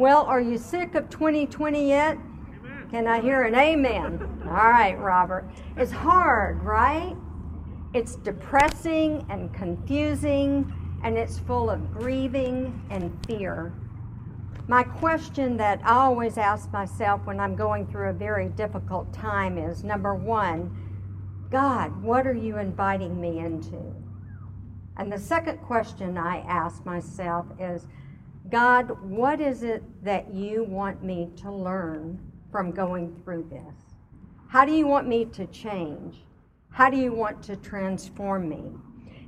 Well, are you sick of 2020 yet? Can I hear an amen? All right, Robert. It's hard, right? It's depressing and confusing, and it's full of grieving and fear. My question that I always ask myself when I'm going through a very difficult time is number one, God, what are you inviting me into? And the second question I ask myself is, God, what is it that you want me to learn from going through this? How do you want me to change? How do you want to transform me?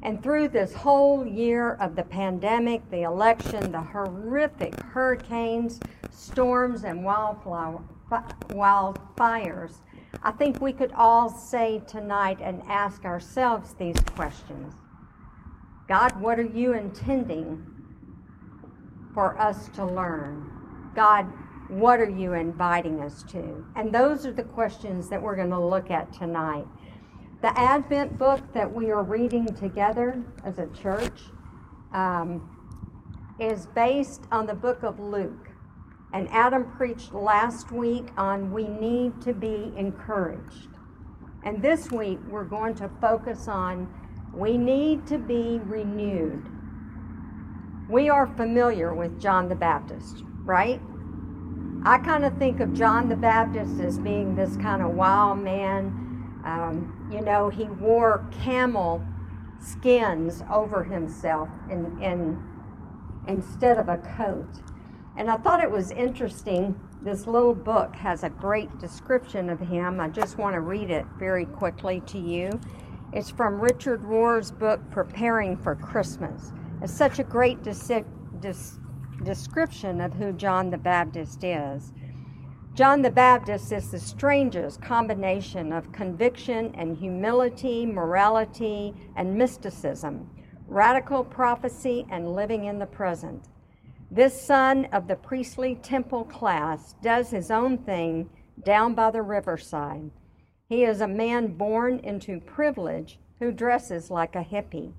And through this whole year of the pandemic, the election, the horrific hurricanes, storms, and wildfires, I think we could all say tonight and ask ourselves these questions God, what are you intending for us to learn? God, what are you inviting us to? And those are the questions that we're going to look at tonight. The Advent book that we are reading together as a church um, is based on the book of Luke. And Adam preached last week on we need to be encouraged. And this week we're going to focus on we need to be renewed. We are familiar with John the Baptist, right? I kind of think of John the Baptist as being this kind of wild man um, you know, he wore camel skins over himself in, instead of a coat. And I thought it was interesting. This little book has a great description of him. I just want to read it very quickly to you. It's from Richard Rohr's book, Preparing for Christmas. It's such a great des- des- description of who John the Baptist is. John the Baptist is the strangest combination of conviction and humility, morality and mysticism, radical prophecy and living in the present. This son of the priestly temple class does his own thing down by the riverside. He is a man born into privilege who dresses like a hippie.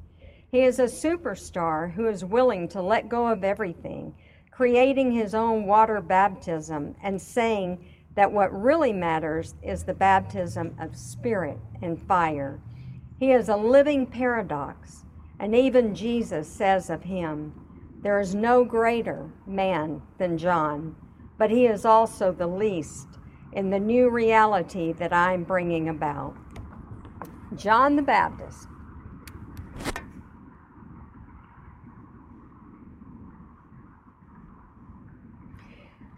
He is a superstar who is willing to let go of everything creating his own water baptism and saying that what really matters is the baptism of spirit and fire. He is a living paradox, and even Jesus says of him, There is no greater man than John, but he is also the least in the new reality that I'm bringing about. John the Baptist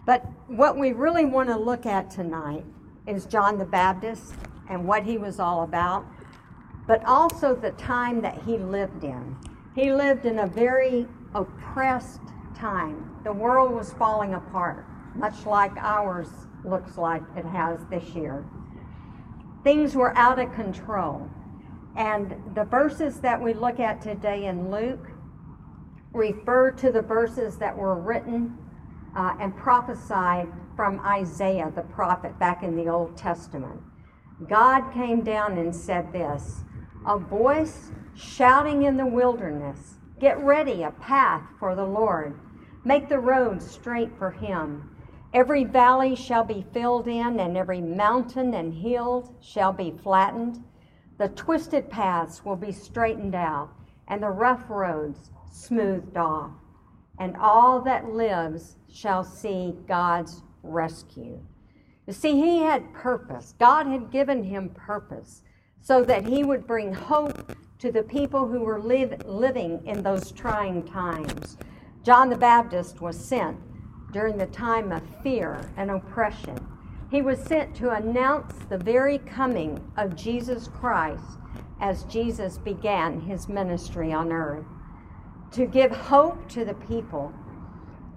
But what we really want to look at tonight is John the Baptist and what he was all about, but also the time that he lived in. He lived in a very oppressed time. The world was falling apart, much like ours looks like it has this year. Things were out of control. And the verses that we look at today in Luke refer to the verses that were written uh, and prophesied from Isaiah the prophet back in the Old Testament. God came down and said this A voice shouting in the wilderness, Get ready a path for the Lord, make the road straight for him. Every valley shall be filled in, and every mountain and hill shall be flattened. The twisted paths will be straightened out, and the rough roads smoothed off and all that lives shall see God's rescue. You see, he had purpose. God had given him purpose so that he would bring hope to the people who were live, living in those trying times. John the Baptist was sent during the time of fear and oppression. He was sent to announce the very coming of Jesus Christ as Jesus began his ministry on earth to give hope to the people.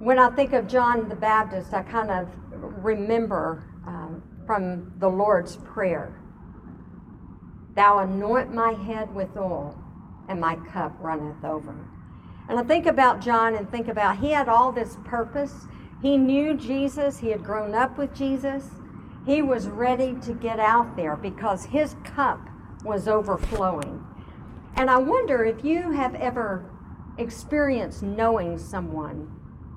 When I think of John the Baptist, I kind of remember um, from the Lord's Prayer Thou anoint my head with oil, and my cup runneth over. And I think about John and think about he had all this purpose. He knew Jesus, he had grown up with Jesus. He was ready to get out there because his cup was overflowing. And I wonder if you have ever experience knowing someone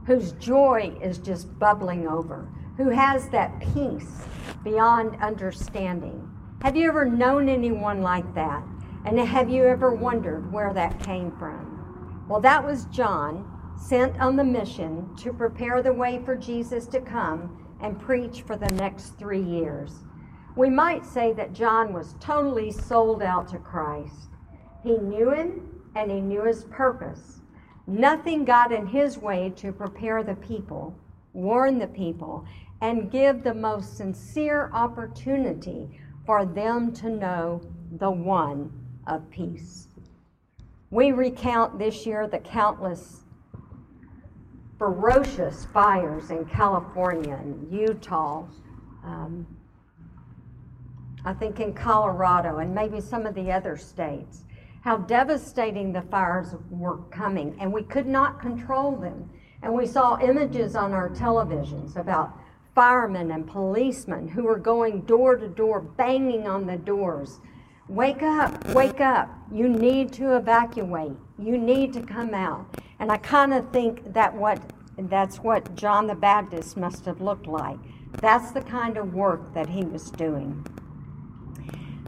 whose joy is just bubbling over, who has that peace beyond understanding. Have you ever known anyone like that? And have you ever wondered where that came from? Well, that was John, sent on the mission to prepare the way for Jesus to come and preach for the next three years. We might say that John was totally sold out to Christ. He knew him and he knew his purpose. Nothing got in his way to prepare the people, warn the people, and give the most sincere opportunity for them to know the one of peace. We recount this year the countless ferocious fires in California and Utah, um, I think in Colorado, and maybe some of the other states. How devastating the fires were coming, and we could not control them. And we saw images on our televisions about firemen and policemen who were going door to door, banging on the doors. Wake up, wake up. You need to evacuate. You need to come out. And I kind of think that what that's what John the Baptist must have looked like. That's the kind of work that he was doing.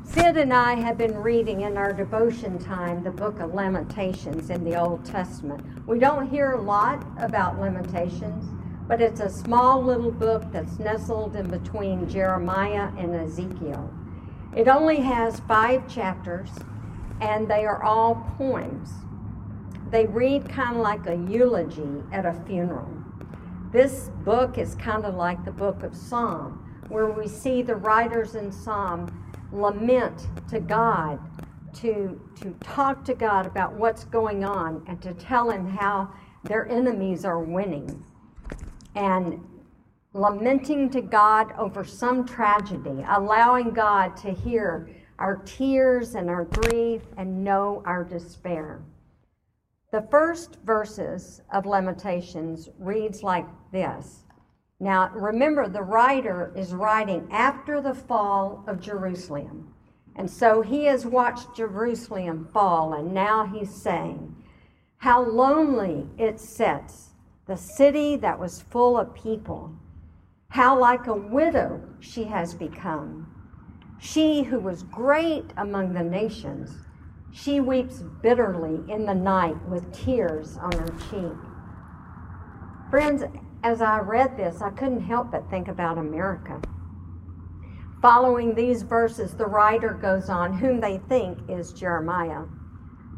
Sid and I have been reading in our devotion time the book of Lamentations in the Old Testament. We don't hear a lot about Lamentations, but it's a small little book that's nestled in between Jeremiah and Ezekiel. It only has five chapters, and they are all poems they read kind of like a eulogy at a funeral. This book is kind of like the book of Psalm, where we see the writers in Psalm lament to God, to, to talk to God about what's going on, and to tell Him how their enemies are winning. And lamenting to God over some tragedy, allowing God to hear our tears and our grief and know our despair. The first verses of Lamentations reads like this. Now, remember, the writer is writing after the fall of Jerusalem. And so he has watched Jerusalem fall, and now he's saying, How lonely it sits, the city that was full of people. How like a widow she has become. She who was great among the nations she weeps bitterly in the night with tears on her cheek. Friends, as I read this, I couldn't help but think about America. Following these verses, the writer goes on, whom they think is Jeremiah.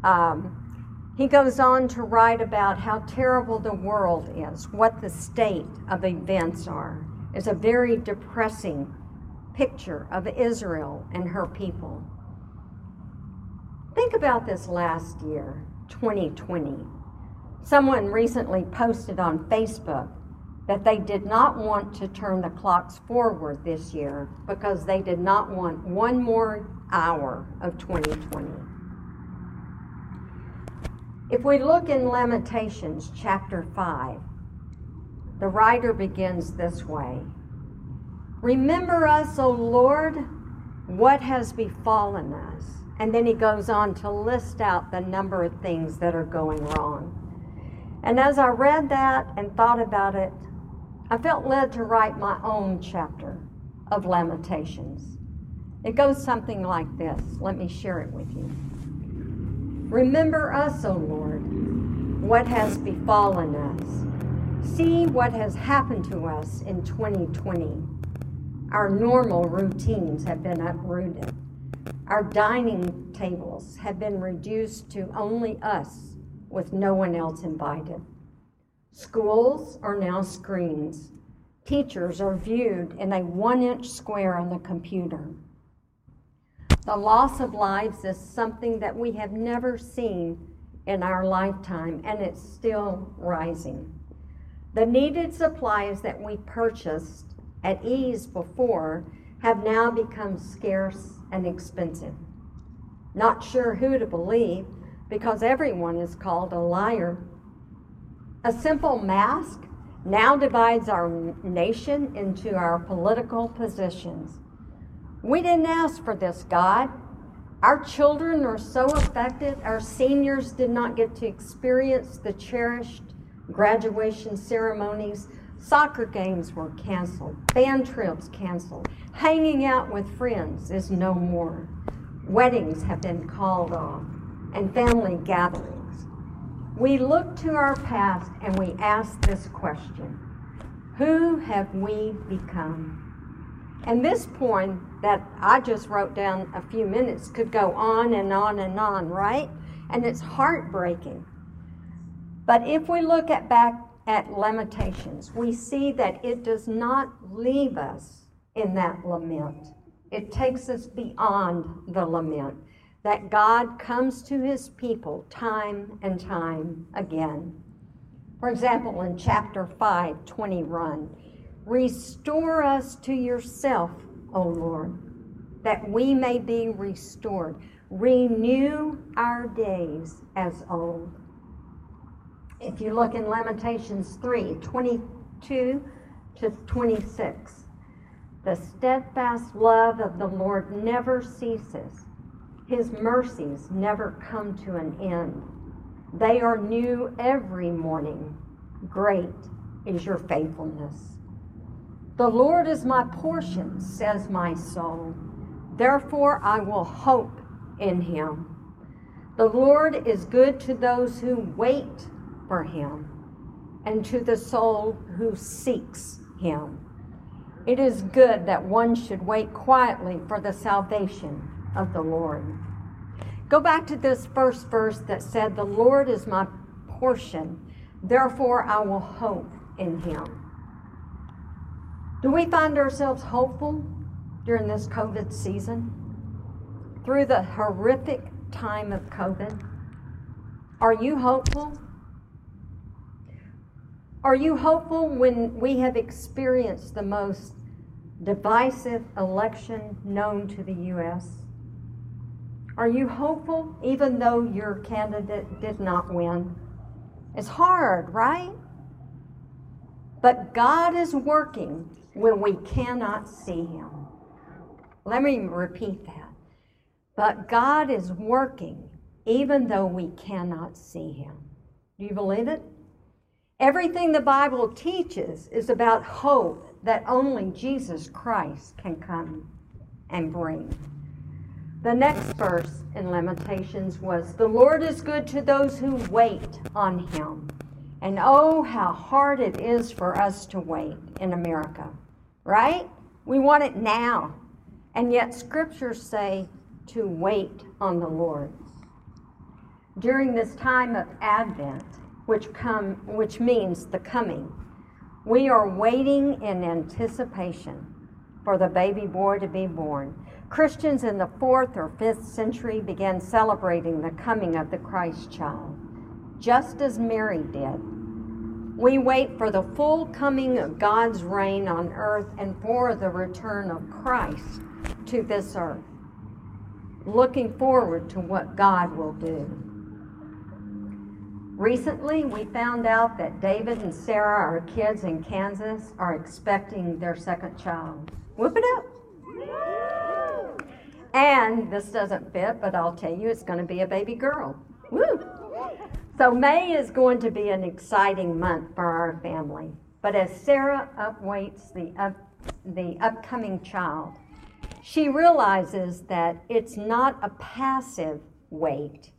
Um, he goes on to write about how terrible the world is, what the state of events are. It's a very depressing picture of Israel and her people. Think about this last year, 2020. Someone recently posted on Facebook that they did not want to turn the clocks forward this year because they did not want one more hour of 2020. If we look in Lamentations chapter 5, the writer begins this way Remember us, O Lord, what has befallen us and then he goes on to list out the number of things that are going wrong. And as I read that and thought about it, I felt led to write my own chapter of Lamentations. It goes something like this. Let me share it with you. Remember us, O Lord, what has befallen us. See what has happened to us in 2020. Our normal routines have been uprooted. Our dining tables have been reduced to only us with no one else invited. Schools are now screens. Teachers are viewed in a one inch square on the computer. The loss of lives is something that we have never seen in our lifetime, and it's still rising. The needed supplies that we purchased at ease before have now become scarce and expensive. Not sure who to believe because everyone is called a liar. A simple mask now divides our nation into our political positions. We didn't ask for this, God. Our children are so affected. Our seniors did not get to experience the cherished graduation ceremonies, soccer games were canceled, band trips canceled, hanging out with friends is no more. Weddings have been called off, and family gatherings. We look to our past and we ask this question Who have we become? And this poem that I just wrote down a few minutes could go on and on and on, right? And it's heartbreaking. But if we look at back at Lamentations, we see that it does not leave us in that lament. It takes us beyond the lament. That God comes to his people time and time again. For example, in chapter 5, 21, Restore us to yourself, O Lord, that we may be restored. Renew our days as old. If you look in Lamentations 3 22 to 26, the steadfast love of the Lord never ceases, His mercies never come to an end. They are new every morning. Great is your faithfulness. The Lord is my portion, says my soul. Therefore, I will hope in him. The Lord is good to those who wait for him and to the soul who seeks him. It is good that one should wait quietly for the salvation of the Lord. Go back to this first verse that said, The Lord is my portion, therefore I will hope in him. Do we find ourselves hopeful during this COVID season? Through the horrific time of COVID? Are you hopeful? Are you hopeful when we have experienced the most divisive election known to the U.S.? Are you hopeful even though your candidate did not win? It's hard, right? But God is working when we cannot see him. Let me repeat that. But God is working even though we cannot see him. Do you believe it? Everything the Bible teaches is about hope that only Jesus Christ can come and bring. The next verse in Lamentations was The Lord is good to those who wait on him. And oh, how hard it is for us to wait in America right? We want it now. And yet, scriptures say to wait on the Lord. During this time of Advent, which, come, which means the coming, we are waiting in anticipation for the baby boy to be born. Christians in the fourth or fifth century began celebrating the coming of the Christ child, just as Mary did we wait for the full coming of God's reign on earth and for the return of Christ to this earth, looking forward to what God will do. Recently, we found out that David and Sarah, our kids in Kansas, are expecting their second child. Whoop it up! And this doesn't fit, but I'll tell you, it's going to be a baby girl. Woo! So, May is going to be an exciting month for our family. But as Sarah awaits the, up, the upcoming child, she realizes that it's not a passive wait,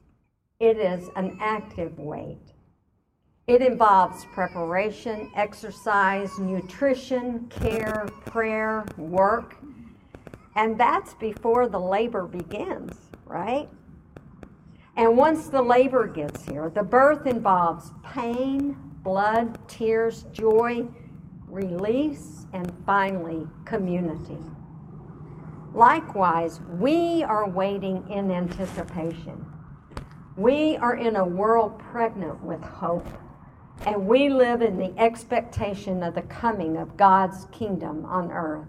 it is an active wait. It involves preparation, exercise, nutrition, care, prayer, work, and that's before the labor begins, right? And once the labor gets here, the birth involves pain, blood, tears, joy, release, and finally, community. Likewise, we are waiting in anticipation. We are in a world pregnant with hope, and we live in the expectation of the coming of God's kingdom on earth.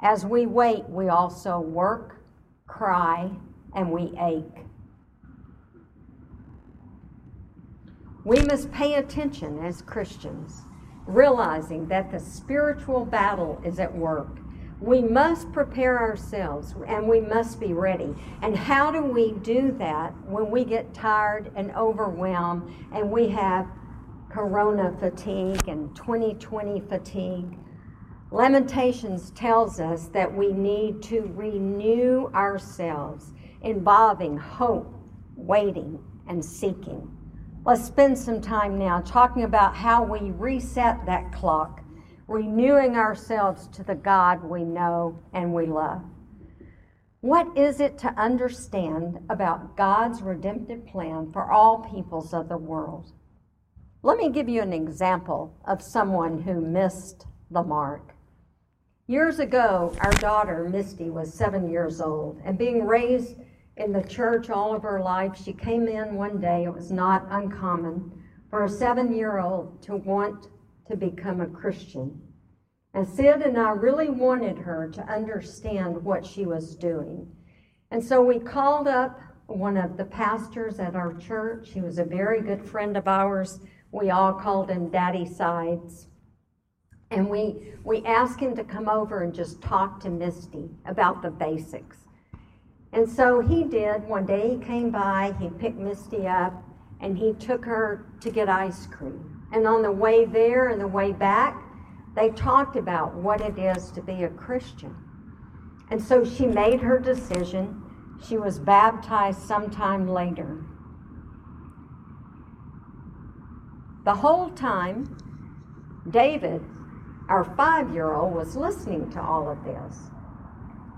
As we wait, we also work, cry, and we ache. We must pay attention as Christians, realizing that the spiritual battle is at work. We must prepare ourselves and we must be ready. And how do we do that when we get tired and overwhelmed and we have corona fatigue and 2020 fatigue. Lamentations tells us that we need to renew ourselves, involving hope, waiting, and seeking. Let's spend some time now talking about how we reset that clock, renewing ourselves to the God we know and we love. What is it to understand about God's redemptive plan for all peoples of the world? Let me give you an example of someone who missed the mark. Years ago, our daughter, Misty, was seven years old, and being raised in the church all of her life, she came in one day. It was not uncommon for a seven year old to want to become a Christian. And Sid and I really wanted her to understand what she was doing. And so we called up one of the pastors at our church. He was a very good friend of ours. We all called him Daddy Sides. And we, we asked him to come over and just talk to Misty about the basics. And so he did. One day he came by, he picked Misty up, and he took her to get ice cream. And on the way there and the way back, they talked about what it is to be a Christian. And so she made her decision. She was baptized sometime later. The whole time, David, our five year old, was listening to all of this.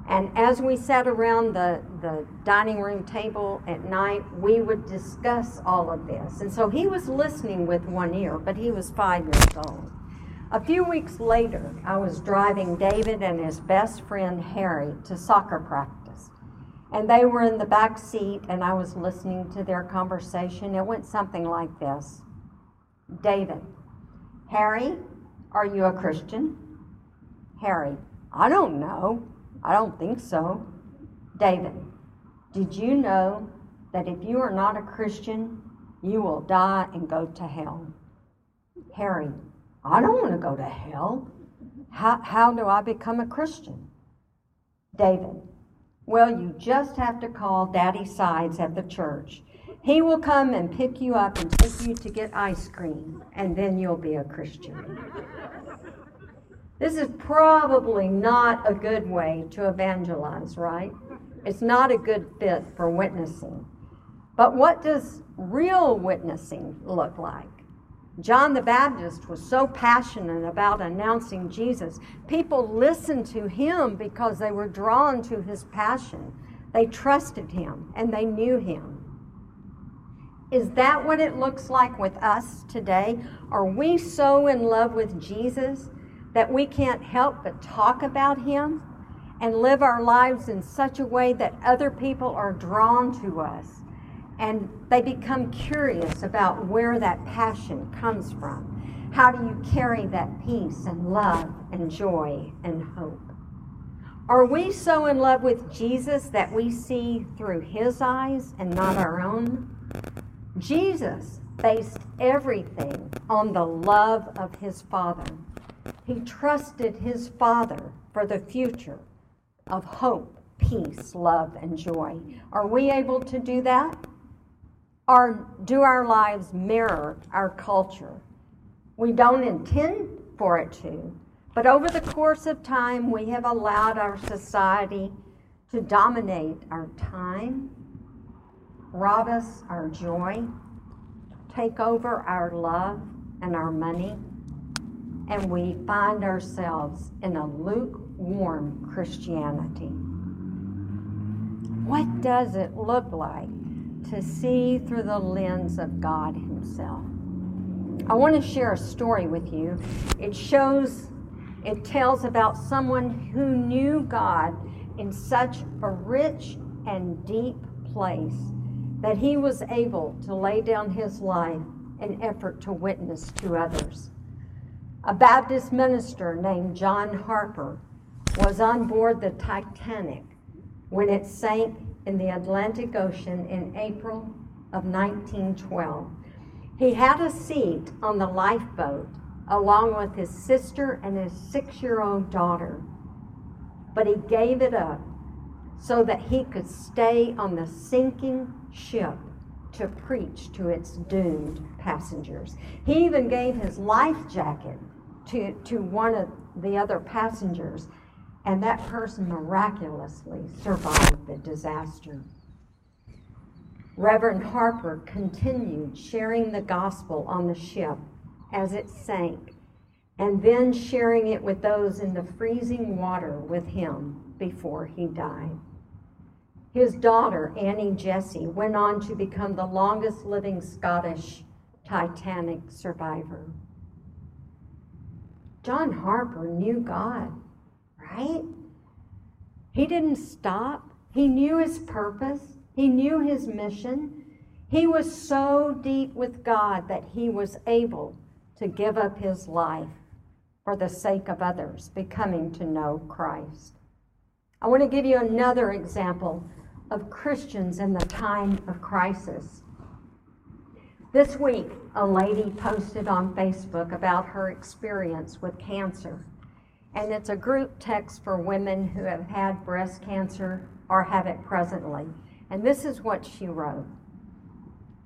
And as we sat around the, the dining room table at night, we would discuss all of this. And so he was listening with one ear, but he was five years old. A few weeks later, I was driving David and his best friend Harry to soccer practice. And they were in the back seat, and I was listening to their conversation. It went something like this David, Harry, are you a Christian? Harry, I don't know. I don't think so. David, did you know that if you are not a Christian, you will die and go to hell? Harry, I don't want to go to hell. How, how do I become a Christian? David, well, you just have to call Daddy Sides at the church. He will come and pick you up and take you to get ice cream, and then you'll be a Christian. This is probably not a good way to evangelize, right? It's not a good fit for witnessing. But what does real witnessing look like? John the Baptist was so passionate about announcing Jesus. People listened to him because they were drawn to his passion. They trusted him and they knew him. Is that what it looks like with us today? Are we so in love with Jesus that we can't help but talk about him and live our lives in such a way that other people are drawn to us? and they become curious about where that passion comes from. How do you carry that peace and love and joy and hope? Are we so in love with Jesus that we see through his eyes and not our own? Jesus based everything on the love of his Father. He trusted his Father for the future of hope, peace, love, and joy. Are we able to do that? Or do our lives mirror our culture? We don't intend for it to, but over the course of time, we have allowed our society to dominate our time, rob us our joy, take over our love and our money, and we find ourselves in a lukewarm Christianity. What does it look like to see through the lens of God Himself. I want to share a story with you. It shows, it tells about someone who knew God in such a rich and deep place that he was able to lay down his life in effort to witness to others. A Baptist minister named John Harper was on board the Titanic when it sank in the Atlantic Ocean in April of 1912. He had a seat on the lifeboat along with his sister and his six year old daughter, but he gave it up so that he could stay on the sinking ship to preach to its doomed passengers. He even gave his life jacket to, to one of the other passengers, and that person miraculously survived the disaster. Reverend Harper continued sharing the gospel on the ship as it sank, and then sharing it with those in the freezing water with him before he died. His daughter, Annie Jessie, went on to become the longest living Scottish Titanic survivor. John Harper knew God, right? He didn't stop. He knew his purpose. He knew his mission. He was so deep with God that he was able to give up his life for the sake of others, becoming to know Christ. I want to give you another example of Christians in the time of crisis. This week, a lady posted on Facebook about her experience with cancer. And it's a group text for women who have had breast cancer or have it presently. And this is what she wrote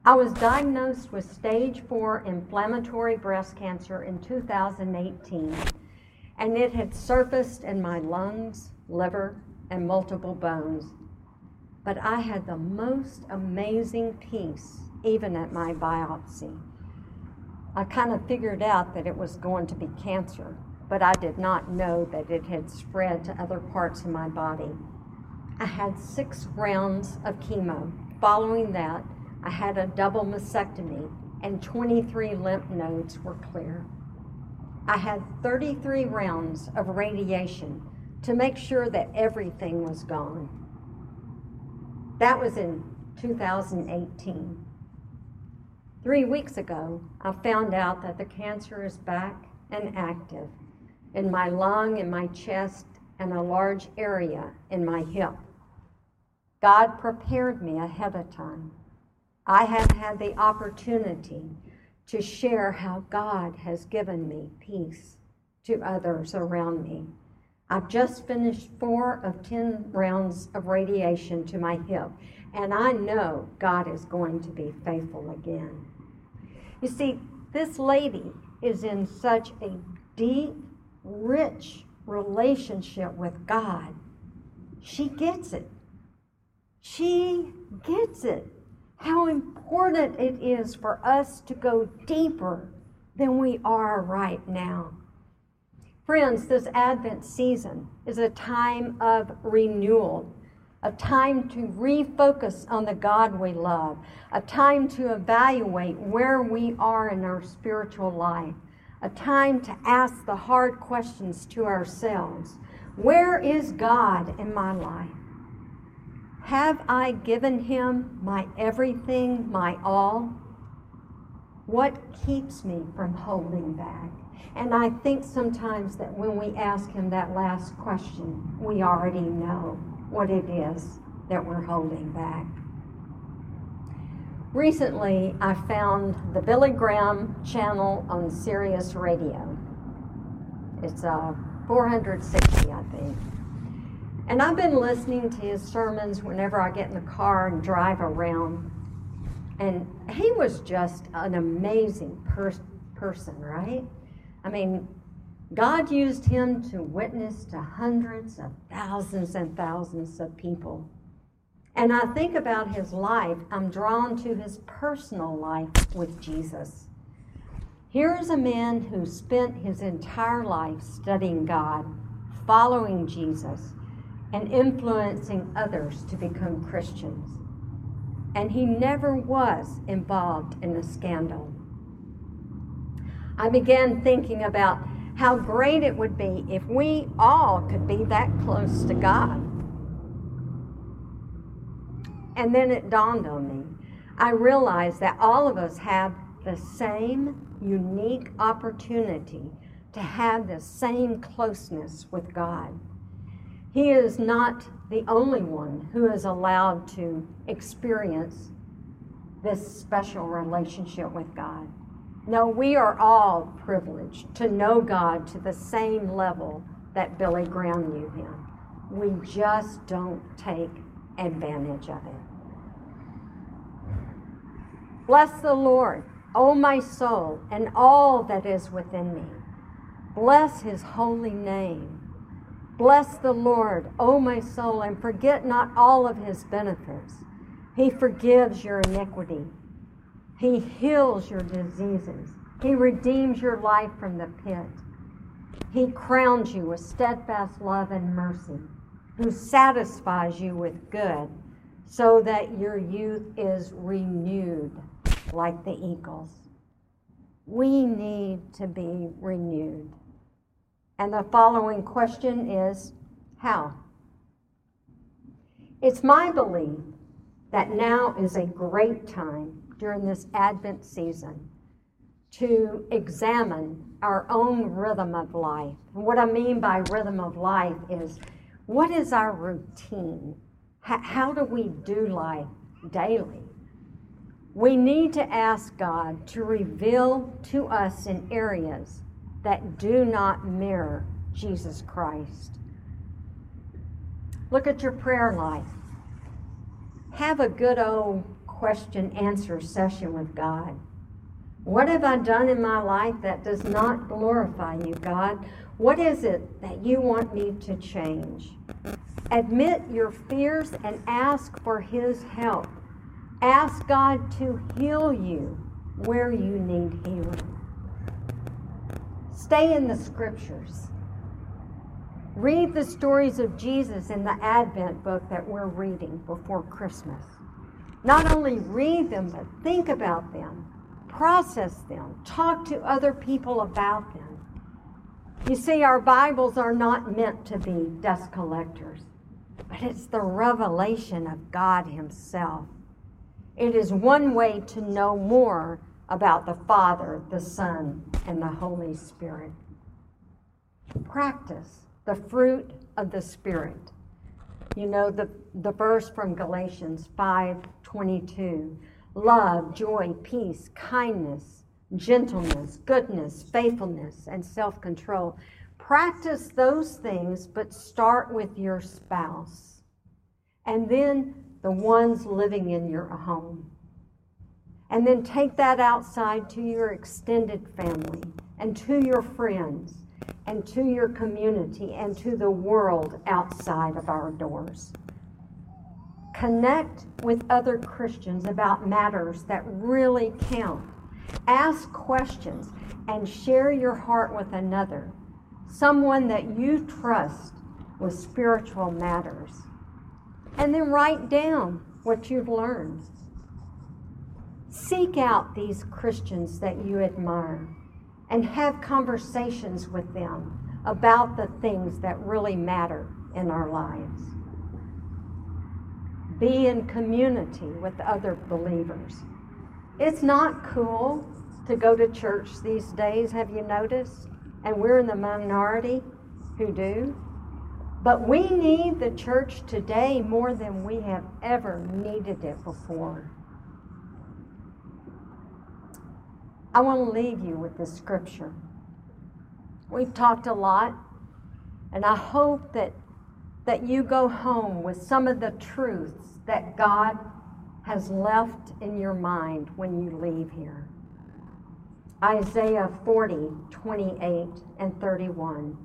I was diagnosed with stage four inflammatory breast cancer in 2018, and it had surfaced in my lungs, liver, and multiple bones. But I had the most amazing peace, even at my biopsy. I kind of figured out that it was going to be cancer, but I did not know that it had spread to other parts of my body. I had six rounds of chemo. Following that, I had a double mastectomy and 23 lymph nodes were clear. I had 33 rounds of radiation to make sure that everything was gone. That was in 2018. Three weeks ago, I found out that the cancer is back and active in my lung, in my chest, and a large area in my hip. God prepared me ahead of time. I have had the opportunity to share how God has given me peace to others around me. I've just finished four of 10 rounds of radiation to my hip, and I know God is going to be faithful again. You see, this lady is in such a deep, rich relationship with God. She gets it. She gets it. How important it is for us to go deeper than we are right now. Friends, this Advent season is a time of renewal, a time to refocus on the God we love, a time to evaluate where we are in our spiritual life, a time to ask the hard questions to ourselves. Where is God in my life? Have I given him my everything, my all? What keeps me from holding back? And I think sometimes that when we ask him that last question, we already know what it is that we're holding back. Recently, I found the Billy Graham channel on Sirius Radio. It's uh, 460, I think. And I've been listening to his sermons whenever I get in the car and drive around. And he was just an amazing per- person, right? I mean, God used him to witness to hundreds of thousands and thousands of people. And I think about his life, I'm drawn to his personal life with Jesus. Here's a man who spent his entire life studying God, following Jesus and influencing others to become Christians. And he never was involved in a scandal. I began thinking about how great it would be if we all could be that close to God. And then it dawned on me. I realized that all of us have the same unique opportunity to have the same closeness with God. He is not the only one who is allowed to experience this special relationship with God. No, we are all privileged to know God to the same level that Billy Graham knew him. We just don't take advantage of it. Bless the Lord, O my soul, and all that is within me. Bless his holy name. Bless the Lord, O my soul, and forget not all of his benefits. He forgives your iniquity. He heals your diseases. He redeems your life from the pit. He crowns you with steadfast love and mercy, who satisfies you with good, so that your youth is renewed like the eagles. We need to be renewed. And the following question is how? It's my belief that now is a great time during this Advent season to examine our own rhythm of life. And what I mean by rhythm of life is what is our routine? How do we do life daily? We need to ask God to reveal to us in areas that do not mirror Jesus Christ. Look at your prayer life. Have a good old question answer session with God. What have I done in my life that does not glorify you, God? What is it that you want me to change? Admit your fears and ask for His help. Ask God to heal you where you need healing. Stay in the scriptures. Read the stories of Jesus in the Advent book that we're reading before Christmas. Not only read them, but think about them, process them, talk to other people about them. You see, our Bibles are not meant to be dust collectors, but it's the revelation of God Himself. It is one way to know more about the Father, the Son, and the Holy Spirit. Practice the fruit of the Spirit. You know the, the verse from Galatians 5:22. Love, joy, peace, kindness, gentleness, goodness, faithfulness, and self-control. Practice those things, but start with your spouse. And then the ones living in your home. And then take that outside to your extended family and to your friends and to your community and to the world outside of our doors. Connect with other Christians about matters that really count. Ask questions and share your heart with another, someone that you trust with spiritual matters and then write down what you've learned. Seek out these Christians that you admire and have conversations with them about the things that really matter in our lives. Be in community with other believers. It's not cool to go to church these days, have you noticed? And we're in the minority who do. But we need the church today more than we have ever needed it before. I want to leave you with this scripture. We've talked a lot, and I hope that, that you go home with some of the truths that God has left in your mind when you leave here. Isaiah 40, 28, and 31.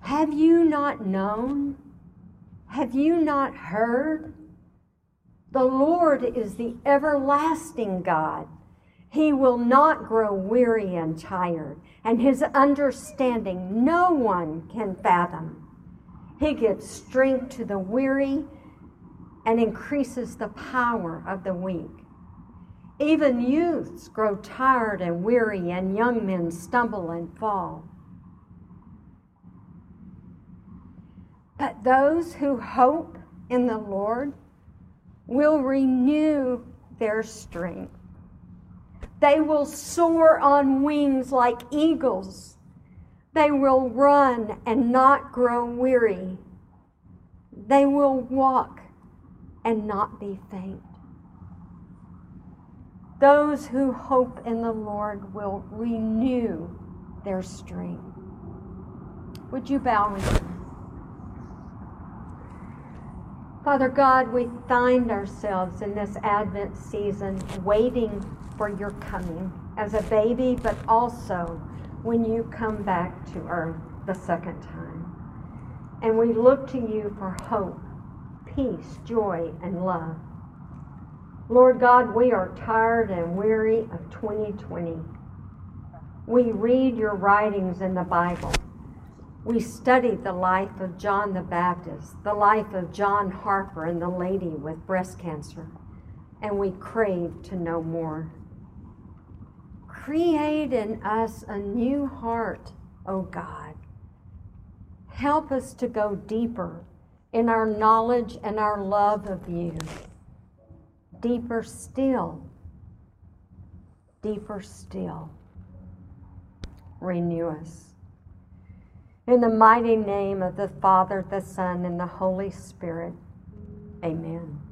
Have you not known? Have you not heard? The Lord is the everlasting God. He will not grow weary and tired, and his understanding no one can fathom. He gives strength to the weary and increases the power of the weak. Even youths grow tired and weary, and young men stumble and fall. But those who hope in the Lord will renew their strength. They will soar on wings like eagles. They will run and not grow weary. They will walk and not be faint. Those who hope in the Lord will renew their strength. Would you bow with me? Father God, we find ourselves in this Advent season waiting for your coming as a baby, but also when you come back to earth the second time. And we look to you for hope, peace, joy, and love. Lord God, we are tired and weary of 2020. We read your writings in the Bible. We study the life of John the Baptist, the life of John Harper and the lady with breast cancer, and we crave to know more. Create in us a new heart, O oh God. Help us to go deeper in our knowledge and our love of you. Deeper still, deeper still. Renew us. In the mighty name of the Father, the Son, and the Holy Spirit, amen.